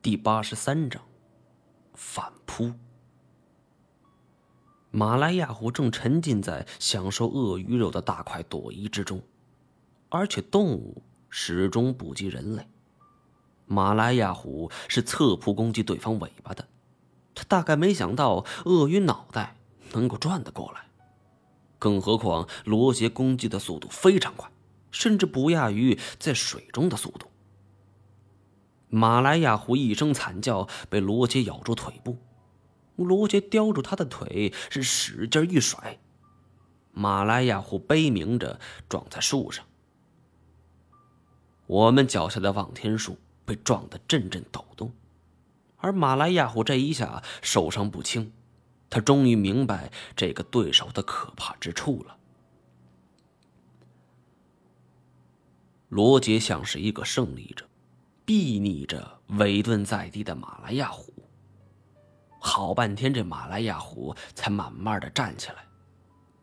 第八十三章反扑。马来亚虎正沉浸在享受鳄鱼肉的大快朵颐之中，而且动物始终不及人类。马来亚虎是侧扑攻击对方尾巴的，他大概没想到鳄鱼脑袋能够转得过来，更何况罗杰攻击的速度非常快，甚至不亚于在水中的速度。马来亚虎一声惨叫，被罗杰咬住腿部。罗杰叼住他的腿，是使劲一甩。马来亚虎悲鸣着撞在树上。我们脚下的望天树被撞得阵阵抖动，而马来亚虎这一下受伤不轻。他终于明白这个对手的可怕之处了。罗杰像是一个胜利者。睥睨着委顿在地的马来亚虎，好半天，这马来亚虎才慢慢的站起来。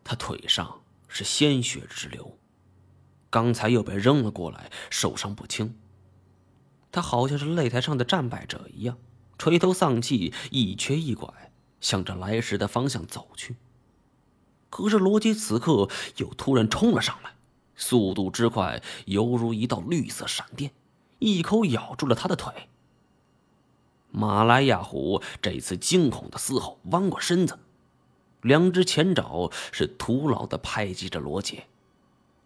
他腿上是鲜血直流，刚才又被扔了过来，受伤不轻。他好像是擂台上的战败者一样，垂头丧气，一瘸一拐，向着来时的方向走去。可是罗杰此刻又突然冲了上来，速度之快，犹如一道绿色闪电。一口咬住了他的腿。马来亚虎这次惊恐的嘶吼，弯过身子，两只前爪是徒劳的拍击着罗杰，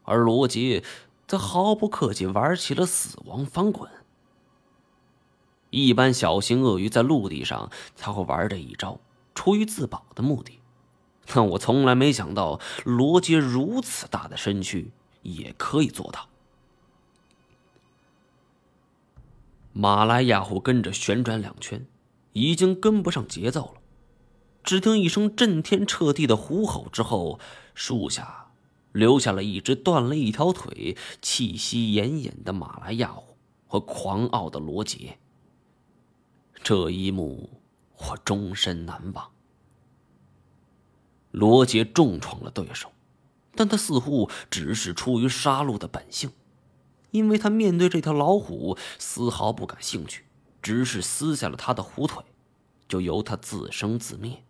而罗杰则毫不客气玩起了死亡翻滚。一般小型鳄鱼在陆地上才会玩这一招，出于自保的目的，但我从来没想到罗杰如此大的身躯也可以做到。马来亚虎跟着旋转两圈，已经跟不上节奏了。只听一声震天彻地的虎吼之后，树下留下了一只断了一条腿、气息奄奄的马来亚虎和狂傲的罗杰。这一幕我终身难忘。罗杰重创了对手，但他似乎只是出于杀戮的本性。因为他面对这条老虎丝毫不感兴趣，只是撕下了他的虎腿，就由他自生自灭。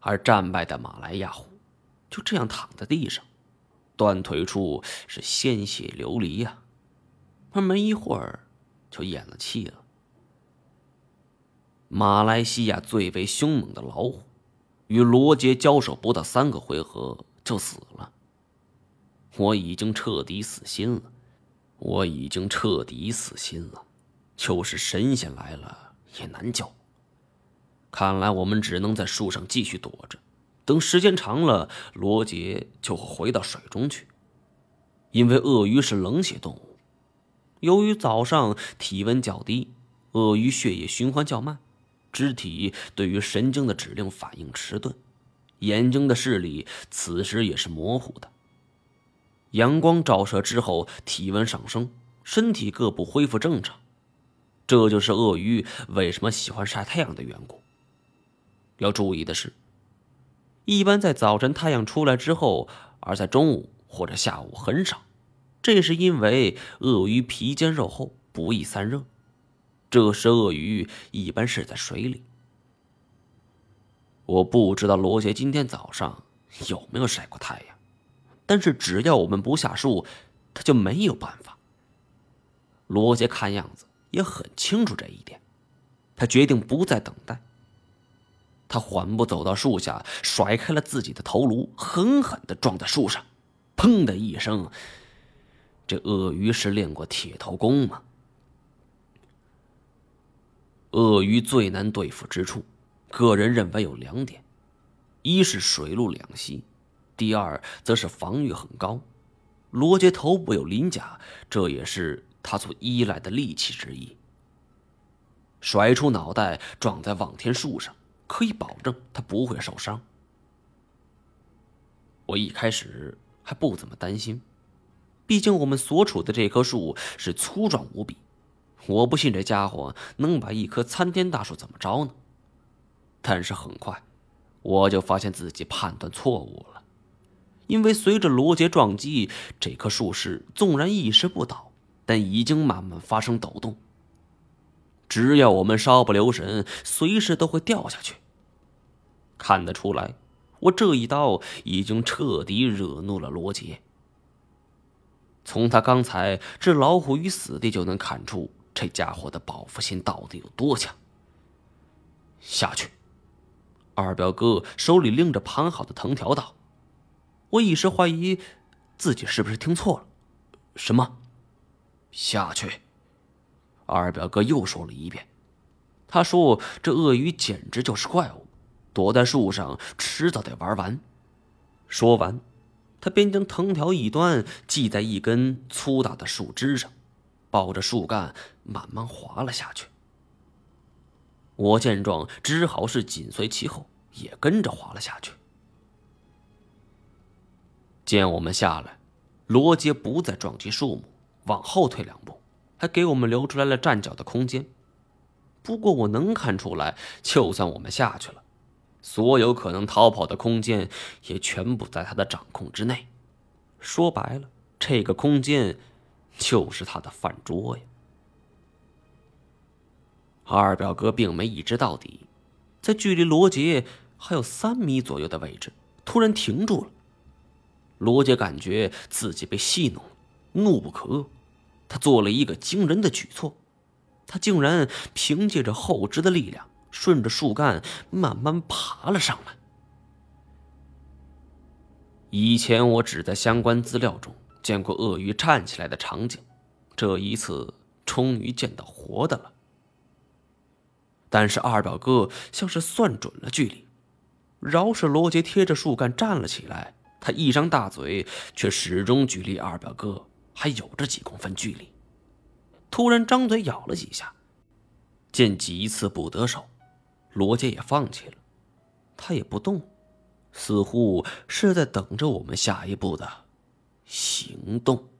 而战败的马来亚虎就这样躺在地上，断腿处是鲜血流离呀，而没一会儿就咽了气了。马来西亚最为凶猛的老虎，与罗杰交手不到三个回合就死了。我已经彻底死心了，我已经彻底死心了，就是神仙来了也难救。看来我们只能在树上继续躲着，等时间长了，罗杰就会回到水中去。因为鳄鱼是冷血动物，由于早上体温较低，鳄鱼血液循环较慢，肢体对于神经的指令反应迟钝，眼睛的视力此时也是模糊的。阳光照射之后，体温上升，身体各部恢复正常。这就是鳄鱼为什么喜欢晒太阳的缘故。要注意的是，一般在早晨太阳出来之后，而在中午或者下午很少。这是因为鳄鱼皮坚肉厚，不易散热。这时鳄鱼一般是在水里。我不知道罗杰今天早上有没有晒过太阳。但是只要我们不下树，他就没有办法。罗杰看样子也很清楚这一点，他决定不再等待。他缓步走到树下，甩开了自己的头颅，狠狠的撞在树上，砰的一声。这鳄鱼是练过铁头功吗？鳄鱼最难对付之处，个人认为有两点：一是水陆两栖。第二，则是防御很高。罗杰头部有鳞甲，这也是他所依赖的利器之一。甩出脑袋撞在望天树上，可以保证他不会受伤。我一开始还不怎么担心，毕竟我们所处的这棵树是粗壮无比，我不信这家伙能把一棵参天大树怎么着呢。但是很快，我就发现自己判断错误了。因为随着罗杰撞击，这棵树势纵然一时不倒，但已经慢慢发生抖动。只要我们稍不留神，随时都会掉下去。看得出来，我这一刀已经彻底惹怒了罗杰。从他刚才置老虎于死地就能看出，这家伙的报复心到底有多强。下去，二表哥手里拎着盘好的藤条道。我一时怀疑自己是不是听错了，什么？下去。二表哥又说了一遍。他说：“这鳄鱼简直就是怪物，躲在树上，迟早得玩完。”说完，他便将藤条一端系在一根粗大的树枝上，抱着树干慢慢滑了下去。我见状，只好是紧随其后，也跟着滑了下去。见我们下来，罗杰不再撞击树木，往后退两步，还给我们留出来了站脚的空间。不过我能看出来，就算我们下去了，所有可能逃跑的空间也全部在他的掌控之内。说白了，这个空间就是他的饭桌呀。二表哥并没一直到底，在距离罗杰还有三米左右的位置，突然停住了。罗杰感觉自己被戏弄，怒不可遏。他做了一个惊人的举措，他竟然凭借着后肢的力量，顺着树干慢慢爬了上来。以前我只在相关资料中见过鳄鱼站起来的场景，这一次终于见到活的了。但是二表哥像是算准了距离，饶是罗杰贴着树干站了起来。他一张大嘴，却始终距离二表哥还有着几公分距离。突然张嘴咬了几下，见几次不得手，罗杰也放弃了，他也不动，似乎是在等着我们下一步的行动。